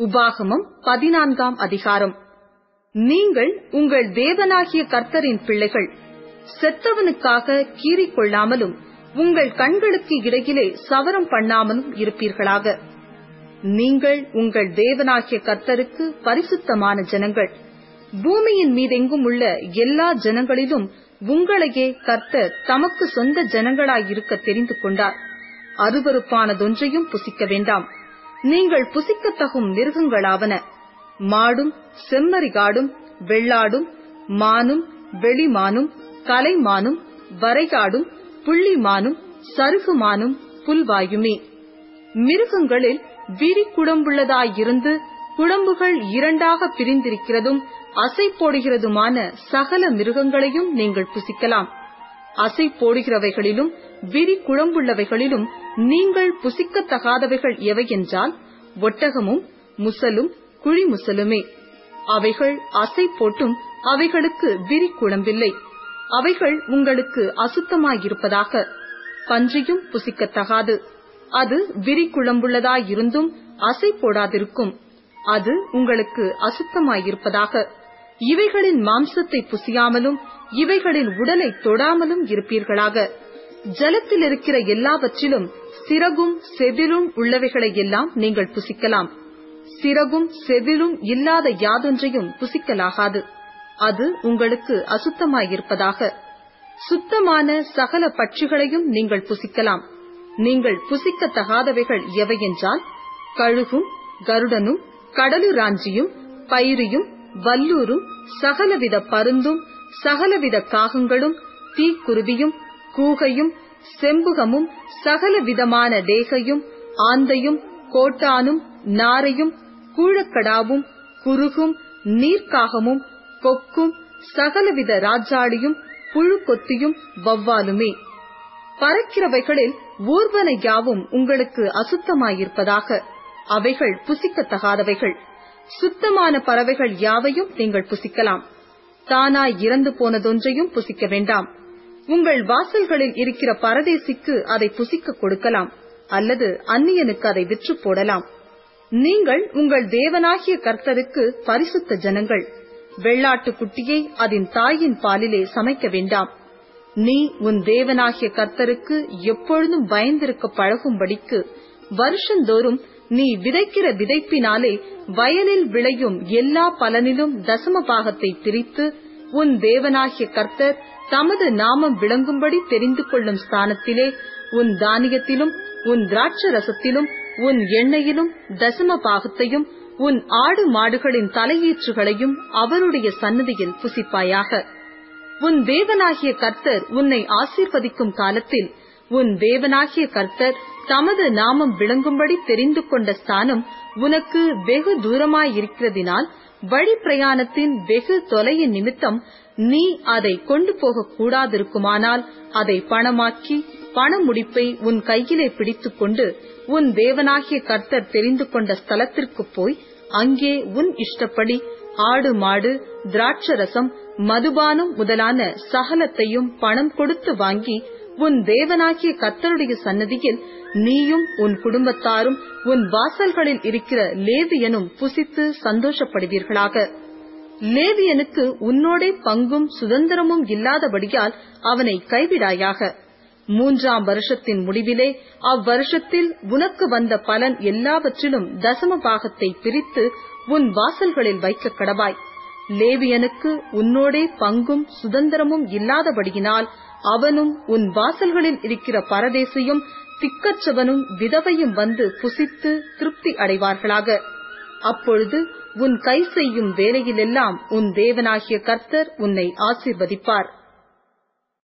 உபாகமம் பதினான்காம் அதிகாரம். நீங்கள் உங்கள் தேவனாகிய கர்த்தரின் பிள்ளைகள் செத்தவனுக்காக கீறிக் கொள்ளாமலும் உங்கள் கண்களுக்கு இடையிலே சவரம் பண்ணாமலும் இருப்பீர்களாக. நீங்கள் உங்கள் தேவனாகிய கர்த்தருக்கு பரிசுத்தமான ஜனங்கள். பூமியின் மீதெங்கும் உள்ள எல்லா ஜனங்களிலும் உங்களையே கர்த்தர் தமக்கு சொந்த ஜனங்களாயிருக்க தெரிந்து கொண்டார். அருவருப்பானதொன்றையும் புசிக்க வேண்டாம். நீங்கள் புசிக்கத்தகும் மிருகங்களாவன. மாடும் செம்மறிகாடும் வெள்ளாடும் மானும் வெளிமானும் கலைமானும் வரைகாடும் புள்ளிமானும் சருகுமானும் புல்வாயுமே. மிருகங்களில் விரி குடம்புள்ளதாயிருந்து குடம்புகள் இரண்டாக பிரிந்திருக்கிறதும் அசை போடுகிறதுமான சகல மிருகங்களையும் நீங்கள் புசிக்கலாம். அசை போடுகிறவைகளிலும் விரி குழம்புள்ளவைகளிலும் நீங்கள் புசிக்கத்தகாதவைகள் எவையென்றால் ஒட்டகமும் முசலும் குழிமுசலுமே. அவைகள் அசை போட்டும் அவைகளுக்கு விரி குழம்பில்லை. அவைகள் உங்களுக்கு அசுத்தமாயிருப்பதாக. பன்றியும் புசிக்கத்தகாது. அது விரி குழம்புள்ளதாயிருந்தும் அசை போடாதிருக்கும். அது உங்களுக்கு அசுத்தமாயிருப்பதாக. இவைகளின் மாம்சத்தை புசியாமலும் இவைகளின் உடலை தொடாமலும் இருப்பீர்களாக. ஜலத்தில் இருக்கிற எல்லாவற்றிலும் சிறகும் செதிலும் உள்ளவைகளை எல்லாம் நீங்கள் புசிக்கலாம். சிறகும் செதிலும் இல்லாத யாதொன்றையும் புசிக்கலாகாது. அது உங்களுக்கு அசுத்தமாயிருப்பதாக. சுத்தமான சகல பட்சிகளையும் நீங்கள் புசிக்கலாம். நீங்கள் புசிக்கத்தகாதவைகள் எவையென்றால் கழுகும் கருடனும் கடலுராஞ்சியும் பயிரியும் வல்லூரும் சகலவித பருந்தும் சகலவித காகங்களும் தீக்குருவியும் கூகையும் செம்புகமும் சகலவிதமான தேகையும் ஆந்தையும் கோட்டானும் நாரையும் கூழக்கடாவும் குருகும் நீர்க்காகமும் கொக்கும் சகலவித ராஜாளியும் புழுக்கொத்தியும் வவ்வாலுமே. பறக்கிறவைகளில் ஊர்வன யாவும் உங்களுக்கு அசுத்தமாயிருப்பதாக. அவைகள் புசிக்கத்தகாதவைகள். சுத்தமான பறவைகள் யாவையும் நீங்கள் புசிக்கலாம். தானாய் இறந்து போனதொன்றையும் புசிக்க வேண்டாம். உங்கள் வாசல்களில் இருக்கிற பரதேசிக்கு அதை புசிக்க கொடுக்கலாம் அல்லது அந்நியனுக்கு அதை விற்று போடலாம். நீங்கள் உங்கள் தேவனாகிய கர்த்தருக்கு பரிசுத்த ஜனங்கள். வெள்ளாட்டு குட்டியை அதன் தாயின் பாலிலே சமைக்க வேண்டாம். நீ உன் தேவனாகிய கர்த்தருக்கு எப்பொழுதும் பயந்திருக்க பழகும்படிக்கு வருஷந்தோறும் நீ விதைக்கிற விதைப்பினாலே வயலில் விளையும் எல்லா பலனிலும் தசம பாகத்தை பிரித்து உன் தேவனாகிய கர்த்தர் தமது நாமம் விளங்கும்படி தெரிந்து கொள்ளும் ஸ்தானத்திலே உன் தானியத்திலும் உன் திராட்ச ரசத்திலும் உன் எண்ணெயிலும் தசம பாகத்தையும் உன் ஆடு மாடுகளின் தலையீற்றுகளையும் அவருடைய சன்னதியில் புசிப்பாயாக. உன் தேவனாகிய கர்த்தர் உன்னை ஆசீர்வதிக்கும் காலத்தில் உன் தேவனாகிய கர்த்தர் தமது நாமம் விளங்கும்படி தெரிந்து கொண்ட ஸ்தானம் உனக்கு வெகு தூரமாயிருக்கிறதினால் வழி பிரயாணத்தின் வெகு தொலையின் நிமித்தம் நீ அதை கொண்டு போக கூடாதிருக்குமானால் அதை பணமாக்கி பண முடிப்பை உன் கையிலே பிடித்துக் கொண்டு உன் தேவனாகிய கர்த்தர் தெரிந்து கொண்ட ஸ்தலத்திற்கு போய் அங்கே உன் இஷ்டப்படி ஆடு மாடு திராட்சரசம் மதுபானம் முதலான சகலத்தையும் பணம் கொடுத்து வாங்கி உன் தேவனாகிய கத்தருடைய சன்னதியில் நீயும் உன் குடும்பத்தாரும் உன் வாசல்களில் இருக்கிற லேவியனும் புசித்து சந்தோஷப்படுவீர்களாக. லேவியனுக்கு உன்னோடே பங்கும் சுதந்திரமும் இல்லாதபடியால் அவனை கைவிடாயாக. மூன்றாம் வருஷத்தின் முடிவிலே அவ்வருஷத்தில் உனக்கு வந்த பலன் எல்லாவற்றிலும் தசம பாகத்தை பிரித்து உன் வாசல்களில் வைக்க கடவாய். லேவியனுக்கு உன்னோடே பங்கும் சுதந்திரமும் இல்லாதபடியினால் அவனும் உன் வாசல்களில் இருக்கிற பரதேசியும் திக்கற்றவனும் விதவையும் வந்து புசித்து திருப்தி அடைவார்களாக. அப்பொழுது உன் கை செய்யும் வேலையிலெல்லாம் உன் தேவனாகிய கர்த்தர் உன்னை ஆசீர்வதிப்பார்.